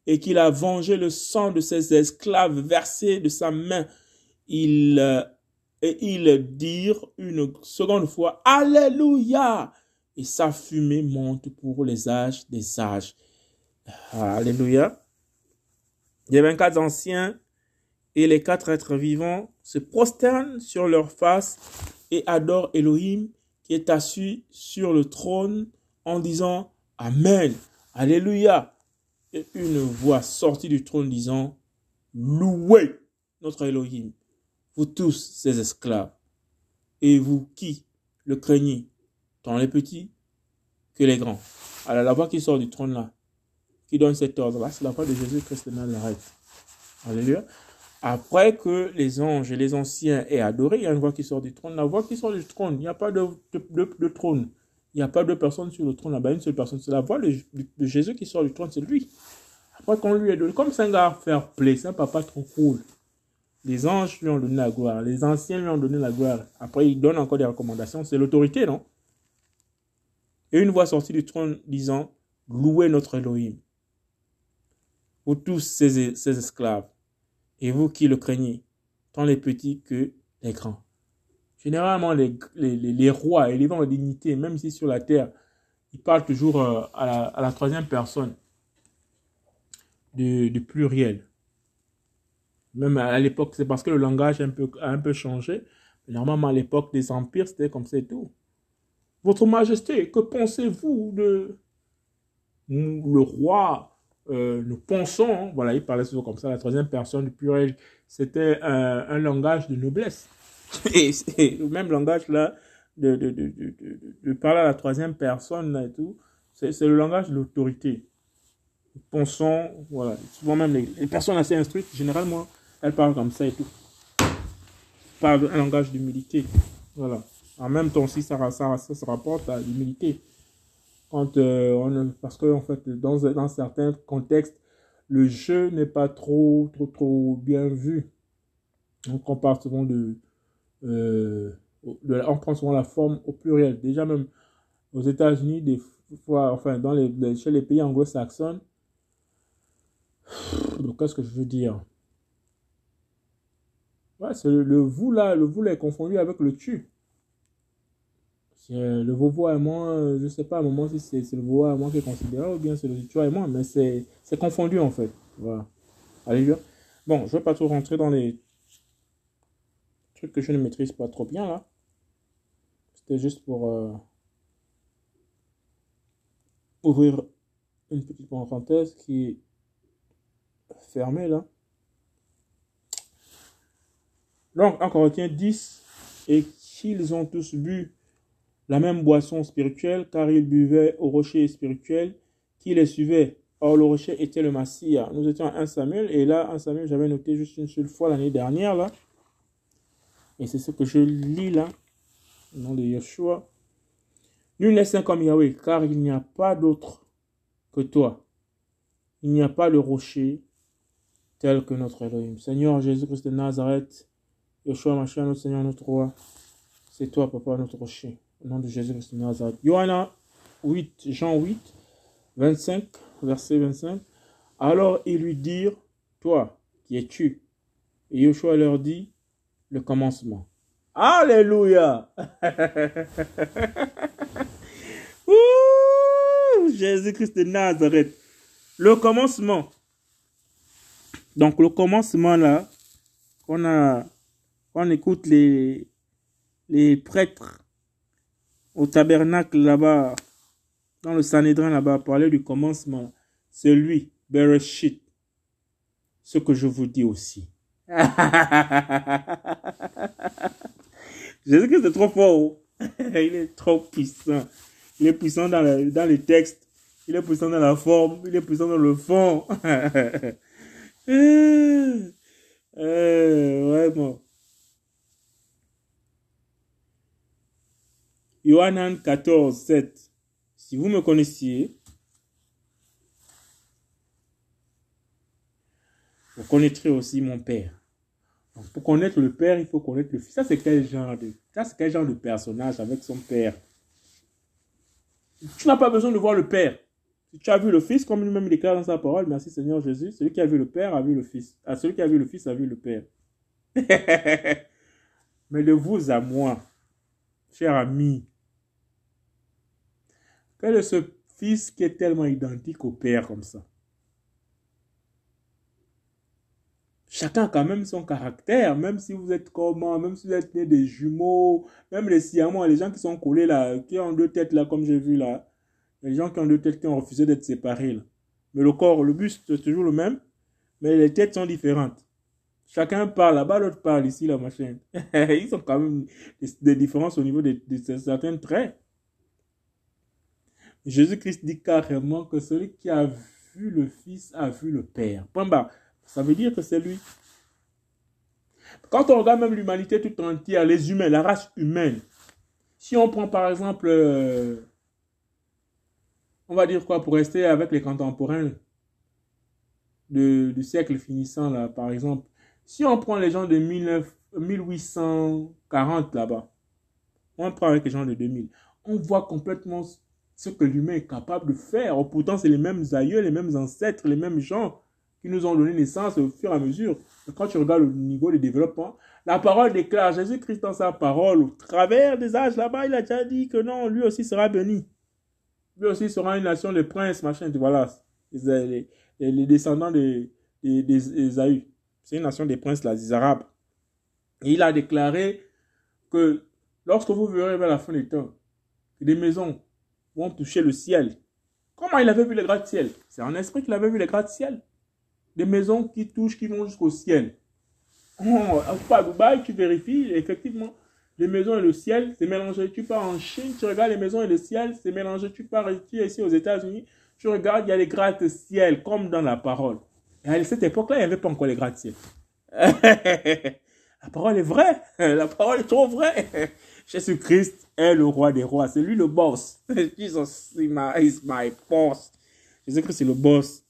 et qu'il a vengé le sang de ses esclaves versé de sa main. Il, euh, et ils dirent une seconde fois, Alléluia! Et sa fumée monte pour les âges des âges. Alléluia. Les 24 anciens et les quatre êtres vivants se prosternent sur leur face et adorent Elohim qui est assis sur le trône en disant Amen. Alléluia et une voix sortit du trône disant, Louez notre Elohim, vous tous ces esclaves, et vous qui le craignez, tant les petits que les grands. Alors la voix qui sort du trône là, qui donne cet ordre-là, c'est la voix de Jésus-Christ de Nazareth. Alléluia. Après que les anges et les anciens aient adoré, il y a une voix qui sort du trône. La voix qui sort du trône, il n'y a pas de trône. Il n'y a pas deux personnes sur le trône là-bas, une seule personne. C'est la voix de, Jésus qui sort du trône, c'est lui. Après qu'on lui ait donné, comme c'est un gars faire play, c'est un papa trop cool. Les anges lui ont donné la gloire, les anciens lui ont donné la gloire. Après, il donne encore des recommandations, c'est l'autorité, non? Et une voix sortie du trône disant, louez notre Elohim. Vous tous ces, ces esclaves, et vous qui le craignez, tant les petits que les grands. Généralement, les, les, les, rois les de dignité, même si sur la terre, ils parlent toujours euh, à, la, la, troisième personne du, du pluriel. Même à l'époque, c'est parce que le langage a un peu, un peu changé. normalement, à l'époque des empires, c'était comme et tout. Votre Majesté, que pensez-vous de le roi euh, Nous pensons, voilà, il parlait souvent comme ça, la troisième personne du pluriel, c'était un, un langage de noblesse. et, le même langage là, de, de, de, de, parler à la troisième personne et tout, c'est le langage de l'autorité. Pensons, voilà, souvent même les, personnes assez instruites, généralement, elles parlent comme ça et tout. Parlent un langage d'humilité. Voilà. En même temps, si ça, ça, ça se rapporte à l'humilité. Quand euh, on, parce que en fait, dans, dans certains contextes, le jeu n'est pas trop, trop, trop bien vu. Donc, on parle souvent de, euh, on prend souvent la forme au pluriel. Déjà même aux États-Unis, des fois, enfin dans les, chez les pays anglo-saxons, donc qu'est-ce que je veux dire? Ouais, c'est le, vous là, le vous là est confondu avec le tu. Le vovo et moi, je sais pas à un moment si c'est le vovo et moi qui est considéré ou bien c'est le tu et moi, mais c'est c'est confondu en fait. Voilà. Alléluia. Bon, je vais pas trop rentrer dans les trucs que je ne maîtrise pas trop bien là. C'était juste pour euh, ouvrir une petite parenthèse qui est fermée là. Donc, en Corinthiens 10, et qu'ils ont tous bu la même boisson spirituelle, car ils buvaient au rocher spirituel qui les suivait. Or, le rocher était le Massia. Nous étions à 1 Samuel, et là, 1 Samuel, j'avais noté juste une seule fois l'année dernière, là. Et c'est ce que je lis là, au nom de Yeshua. Nul n'est saint comme Yahweh, car il n'y a pas d'autre que toi. Il n'y a pas de rocher tel que notre Elohim. Seigneur Jésus-Christ de Nazareth, Yeshua Mashiach, notre Seigneur, notre Roi, c'est toi, Papa, notre rocher. Au nom de Jésus-Christ de Nazareth. Johanna 8, Jean 8, 25, verset 25. Alors ils lui dirent, Toi, qui es-tu? Et Yeshua leur dit, Le commencement. Alléluia Jésus-Christ de Nazareth. Le commencement. Donc le commencement là, on a, on écoute les, les prêtres au tabernacle là-bas, dans le Sanhédrin là-bas, parler du commencement. C'est lui, Bereshit. Ce que je vous dis aussi. Jésus-Christ est trop fort. oh. Il est trop puissant. Il est puissant dans, le- dans les textes. Il est puissant dans la forme. Il est puissant dans le fond. Euh, euh, vraiment. Yohanan 14, 7. Si vous me connaissiez, vous connaîtrez aussi mon Père. Pour connaître le Père, il faut connaître le Fils. Ça, c'est quel genre de, quel genre de personnage avec son Père? Tu n'as pas besoin de voir le Père. Tu as vu le Fils, comme lui-même il déclare dans sa parole, merci Seigneur Jésus, celui qui a vu le Père a vu le Fils. Ah, celui qui a vu le Fils a vu le Père. Mais de vous à moi, cher ami, quel est ce Fils qui est tellement identique au Père comme ça? Chacun a quand même son caractère, même si vous êtes comment, même si vous êtes nés des jumeaux, même les siamois, les gens qui sont collés là, qui ont deux têtes là, comme j'ai vu là, les gens qui ont deux têtes qui ont refusé d'être séparés là. Mais le corps, le buste, c'est toujours le même, mais les têtes sont différentes. Chacun parle là-bas, l'autre parle ici, la machin. Ils ont quand même des, des différences au niveau de, de certains traits. Jésus-Christ dit carrément que celui qui a vu le Fils a vu le Père. Point barre. Ça veut dire que c'est lui. Quand on regarde même l'humanité tout entière, les humains, la race humaine, si on prend par exemple, euh, on va dire quoi, pour rester avec les contemporains de, du siècle finissant, là, par exemple, si on prend les gens de 19, 1840 là-bas, on prend avec les gens de 2000, on voit complètement ce que l'humain est capable de faire. Pourtant, c'est les mêmes aïeux, les mêmes ancêtres, les mêmes gens qui nous ont donné naissance au fur et à mesure. Quand tu regardes le niveau de développement, la parole déclare Jésus-Christ dans sa parole, au travers des âges là-bas, il a déjà dit que non, lui aussi sera béni. Lui aussi sera une nation de princes, machin, voilà. Les, les, les descendants des, des, des. C'est une nation des princes, là, des Arabes. Et il a déclaré que lorsque vous verrez vers la fin des temps, des maisons vont toucher le ciel. Comment il avait vu les gratte-ciel? C'est en esprit qu'il avait vu les gratte-ciel des maisons qui touchent, qui vont jusqu'au ciel. Oh, à Dubaï, tu vérifies, effectivement, les maisons et le ciel, c'est mélangé. Tu pars en Chine, tu regardes les maisons et le ciel, c'est mélangé. Tu pars ici aux États-Unis, tu regardes, il y a les gratte-ciel, comme dans la parole. À cette époque-là, il n'y avait pas encore les gratte-ciel. la parole est vraie. La parole est trop vraie. Jésus-Christ est le roi des rois. C'est lui le boss. Jesus is my boss. Jésus-Christ est le boss.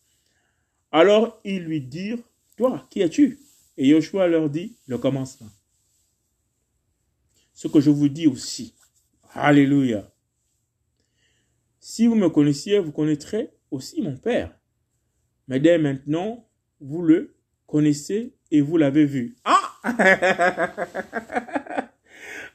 Alors ils lui dirent, toi, qui es-tu? Et Joshua leur dit, le commencement. Ce que je vous dis aussi. Alléluia. Si vous me connaissiez, vous connaîtrez aussi mon Père. Mais dès maintenant, vous le connaissez et vous l'avez vu. Ah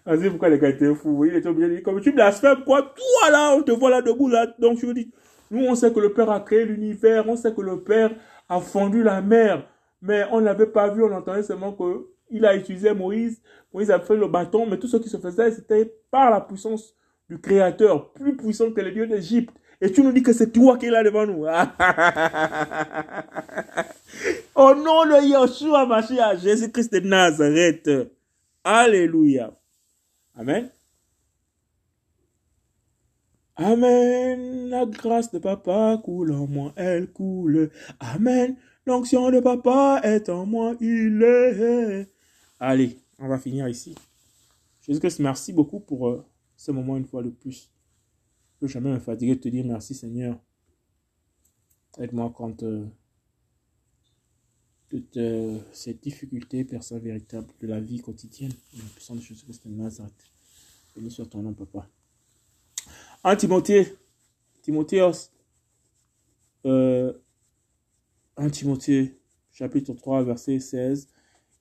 Vas-y, pourquoi les gars étaient fous? Il était obligé de dire, comme tu blasphèmes, quoi? Toi là, on te voit là debout là. Donc je veux dire, nous on sait que le Père a créé l'univers, on sait que le Père a fondu la mer. Mais on n'avait pas vu, on entendait seulement que il a utilisé Moïse. Moïse a fait le bâton, mais tout ce qui se faisait, c'était par la puissance du Créateur, plus puissant que les dieux d'Égypte. Et tu nous dis que c'est toi qui es là devant nous. Au nom de Yeshua, Jésus-Christ de Nazareth. Alléluia. Amen. Amen. La grâce de papa coule en moi, elle coule. Amen. L'onction de papa est en moi, il est. Allez, on va finir ici. Jésus-Christ, merci beaucoup pour euh, ce moment une fois de plus. Je peux jamais me fatiguer de te dire merci Seigneur. Aide-moi quand euh, toutes ces difficultés, personne véritable de la vie quotidienne. La puissance de Jésus-Christ de Nazareth. Béni ton nom, papa. En Timothée, Timothéos, euh, 1 Timothée, chapitre 3, verset 16.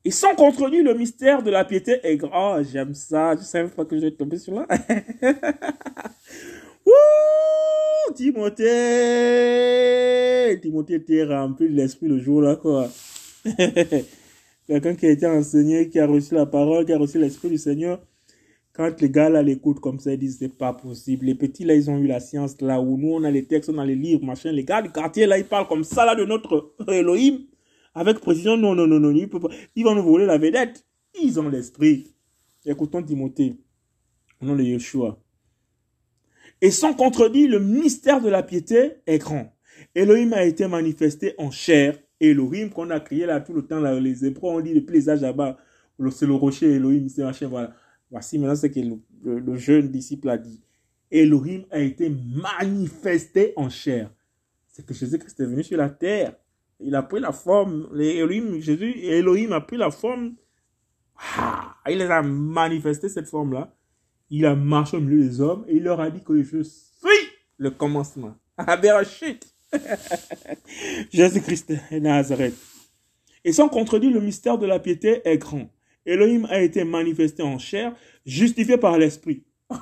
Et sans contredire, le mystère de la piété est grand. J'aime ça. Je savais pas que je vais tomber sur là. Wouh, Timothée! Timothée était rempli de l'esprit le jour là, quoi. Quelqu'un qui a été enseigné, qui a reçu la parole, qui a reçu l'esprit du Seigneur. Quand les gars là l'écoutent comme ça, ils disent c'est pas possible. Les petits là, ils ont eu la science là où nous on a les textes, on a les livres, machin. Les gars du quartier là, ils parlent comme ça là de notre Elohim. Avec précision, non, non, non, non, ils, pas. ils vont nous voler la vedette. Ils ont l'esprit. Écoutons Timothée, au nom de Yeshua. Et sans contredire, le mystère de la piété est grand. Elohim a été manifesté en chair. Elohim qu'on a crié là tout le temps, là, les hébreux ont dit depuis les âges là-bas, c'est le rocher Elohim, c'est machin, voilà. Voici maintenant ce que le, jeune disciple a dit. Elohim a été manifesté en chair. C'est que Jésus-Christ est venu sur la terre. Il a pris la forme, Elohim, Jésus, Elohim a pris la forme. Ah, il les a manifesté cette forme-là. Il a marché au milieu des hommes et il leur a dit que je suis le commencement. Berachit. Jésus-Christ de Nazareth. Et sans contredire, le mystère de la piété est grand. Elohim a été manifesté en chair, justifié par l'esprit.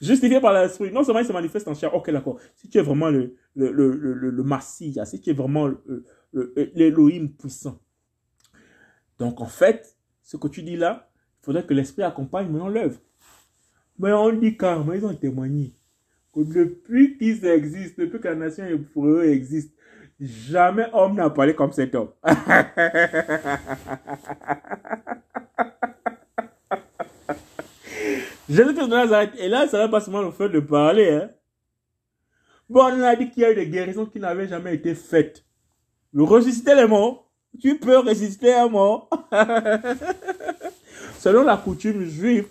justifié par l'esprit. Non seulement il se manifeste en chair, ok d'accord. Si tu es vraiment le, le, le, le, le Massia, si tu es vraiment l'Elohim puissant. Donc en fait, ce que tu dis là, il faudrait que l'esprit accompagne maintenant l'œuvre. Mais on dit carrément, ils ont témoigné que depuis qu'ils existent, depuis que la nation hébreu existe, Jamais homme n'a parlé comme cet homme. Jésus-Christ de Nazareth, et là, ça va pas seulement le fait de parler. Hein. Bon, on a dit qu'il y a eu des guérisons qui n'avaient jamais été faites. Le ressusciter les morts, tu peux résister à mort. Selon la coutume juive,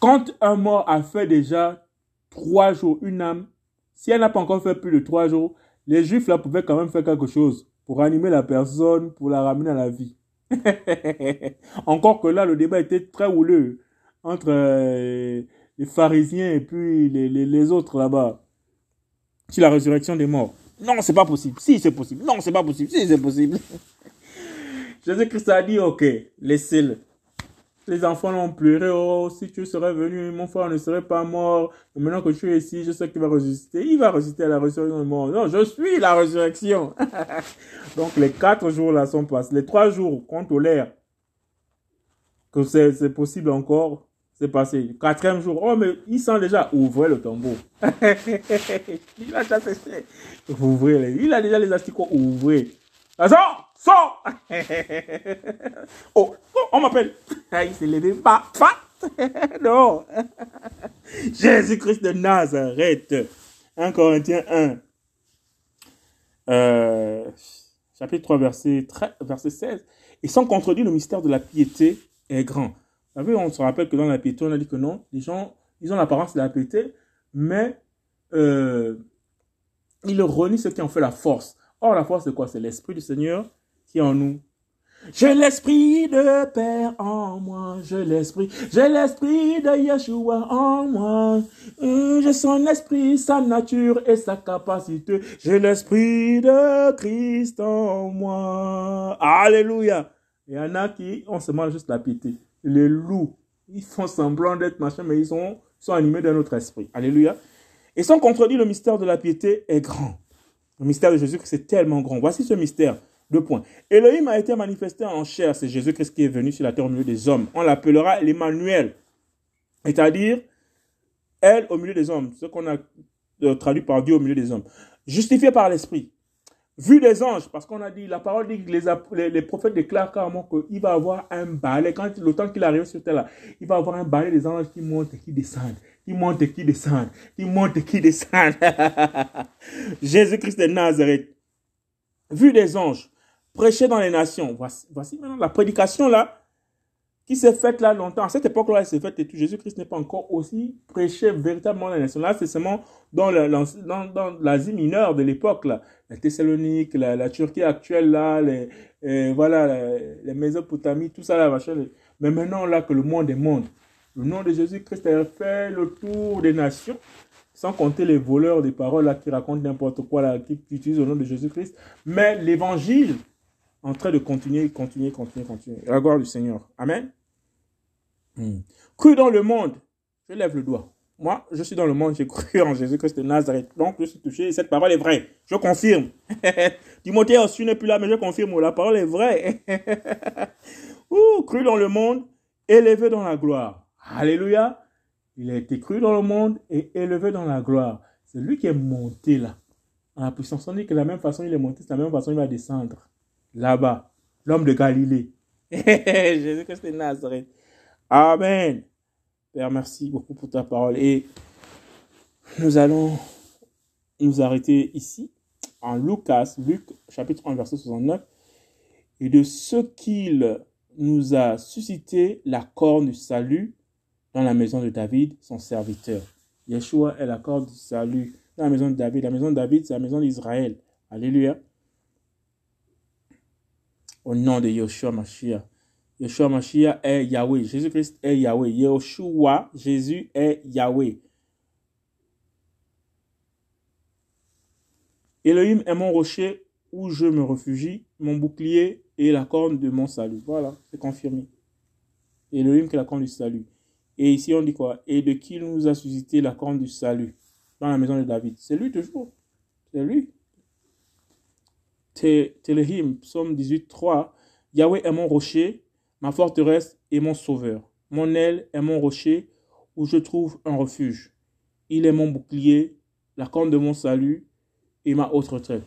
quand un mort a fait déjà trois jours, une âme, si elle n'a pas encore fait plus de trois jours, les juifs là pouvaient quand même faire quelque chose pour animer la personne, pour la ramener à la vie. Encore que là, le débat était très houleux entre euh, les pharisiens et puis les, les, les autres là-bas. Sur la résurrection des morts. Non, c'est pas possible. Si, c'est possible. Non, c'est pas possible. Si, c'est possible. Jésus-Christ a dit, ok, laissez-le. Les enfants l'ont pleuré, oh, si tu serais venu, mon frère ne serait pas mort. Maintenant que je suis ici, je sais qu'il va résister. Il va résister à la résurrection des morts. Non, je suis la résurrection. Donc les quatre jours là sont passés. Les trois jours qu'on tolère que c'est possible encore, c'est passé. Quatrième jour, oh mais il sent déjà, ouvrez le tombeau. il a déjà cessé. Ouvrez, il a déjà les asticots, ouvrez. Sors Sors oh, oh, on m'appelle. Il s'est levé. Pas, pas. non. Jésus-Christ de Nazareth. 1 Corinthiens 1. Euh, chapitre 3, verset, 13, verset 16. Et sans contredire, le mystère de la piété est grand. Vous savez, on se rappelle que dans la piété, on a dit que non, les gens, ils ont l'apparence de la piété, mais euh, ils renient ce qui en fait la force. Or, la force, c'est quoi? C'est l'Esprit du Seigneur en nous. J'ai l'esprit de Père en moi, j'ai l'esprit, j'ai l'esprit de Yeshua en moi. Hum, j'ai son esprit, sa nature et sa capacité. J'ai l'esprit de Christ en moi. Alléluia. Il y en a qui ont seulement juste la piété. Les loups, ils font semblant d'être machin, mais ils sont, sont animés d'un autre esprit. Alléluia. Et sans contredire, le mystère de la piété est grand. Le mystère de Jésus, c'est tellement grand. Voici ce mystère. Deux points. Elohim a été manifesté en chair. C'est Jésus-Christ qui est venu sur la terre au milieu des hommes. On l'appellera l'Emmanuel. C'est-à-dire, elle au milieu des hommes. Ce qu'on a euh, traduit par Dieu au milieu des hommes. Justifié par l'Esprit. Vu des anges, parce qu'on a dit, la parole dit que les, les, prophètes déclarent carrément qu'il va avoir un balai. Quand le temps qu'il arrive sur terre là, il va avoir un balai des anges qui montent et qui descendent qui monte et qui descend, qui monte et qui descend. Jésus-Christ de Nazareth, vu des anges, prêché dans les nations. Voici, maintenant la prédication là, qui s'est faite là longtemps. À cette époque-là, elle s'est faite et tout. Jésus-Christ n'est pas encore aussi prêché véritablement dans les nations. Là, c'est seulement dans l'Asie mineure de l'époque, là. La Thessalonique, la, Turquie actuelle, là, les, euh, voilà, les, Mésopotamies, tout ça là, machin. Mais maintenant, là, que le monde est monde. Le nom de Jésus-Christ a fait le tour des nations, sans compter les voleurs des paroles là, qui racontent n'importe quoi, là, qui, utilisent le nom de Jésus-Christ. Mais l'évangile en train de continuer, continuer, continuer, continuer. La gloire du Seigneur. Amen. Hmm. Cru dans le monde. Je lève le doigt. Moi, je suis dans le monde, j'ai cru en Jésus-Christ de Nazareth. Donc, je suis touché. Cette parole est vraie. Je confirme. Timothée aussi n'est plus là, mais je confirme. La parole est vraie. Ouh, cru dans le monde, élevé dans la gloire. Alléluia. Il a été cru dans le monde et élevé dans la gloire. C'est lui qui est monté là. En la puissance, on dit que de la même façon il est monté, c'est la même façon il va descendre. Là-bas. L'homme de Galilée. Jésus-Christ de Nazareth. Amen. Père, merci beaucoup pour ta parole. Et nous allons nous arrêter ici, en Lucas, Luc, chapitre 1, verset 69. Et de ce qu'il nous a suscité la corne du salut dans la maison de David, son serviteur. Yeshua est l'accord du salut dans la maison de David. La maison de David, c'est la maison d'Israël. Alléluia. Au nom de Yeshua Mashiach. Yeshua Mashiach est Yahweh. Jésus-Christ est Yahweh. Yeshua, Jésus est Yahweh. Elohim est mon rocher où je me réfugie, mon bouclier et la corne de mon salut. Voilà, c'est confirmé. Elohim qui est la corne du salut. Et ici, on dit quoi? Et de qui nous a suscité la corne du salut dans la maison de David? C'est lui toujours. C'est lui. Telehim, psaume 18, 3. Yahweh est mon rocher, ma forteresse et mon sauveur. Mon aile est mon rocher où je trouve un refuge. Il est mon bouclier, la corne de mon salut et ma haute retraite.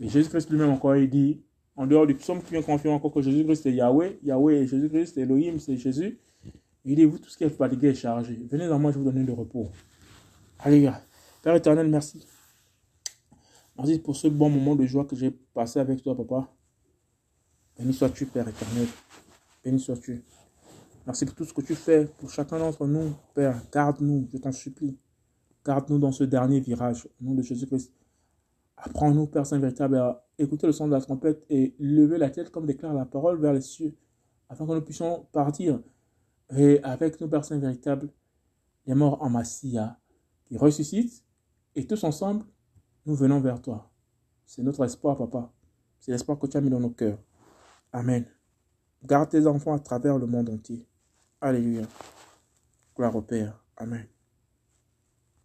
Et Jésus-Christ lui-même encore, il dit, en dehors du psaume qui vient confirmer encore que Jésus-Christ est Yahweh, Yahweh et Jésus-Christ, Elohim, c'est Jésus. Il dit, vous, tout ce qui est fatigué est chargé. Venez dans moi, je vous donner le repos. Allez, Père éternel, merci. Merci pour ce bon moment de joie que j'ai passé avec toi, papa. Béni sois-tu, Père éternel. Béni sois-tu. Merci pour tout ce que tu fais pour chacun d'entre nous, Père. Garde-nous, je t'en supplie. Garde-nous dans ce dernier virage. Au nom de Jésus-Christ. Apprends-nous, Père Saint véritable, à écouter le son de la trompette et lever la tête comme déclare la parole vers les cieux, afin que nous puissions partir et avec nos personnes véritables, les morts en Massia, qui ressuscitent, et tous ensemble, nous venons vers toi. C'est notre espoir, papa. C'est l'espoir que tu as mis dans nos cœurs. Amen. Garde tes enfants à travers le monde entier. Alléluia. Gloire au Père. Amen.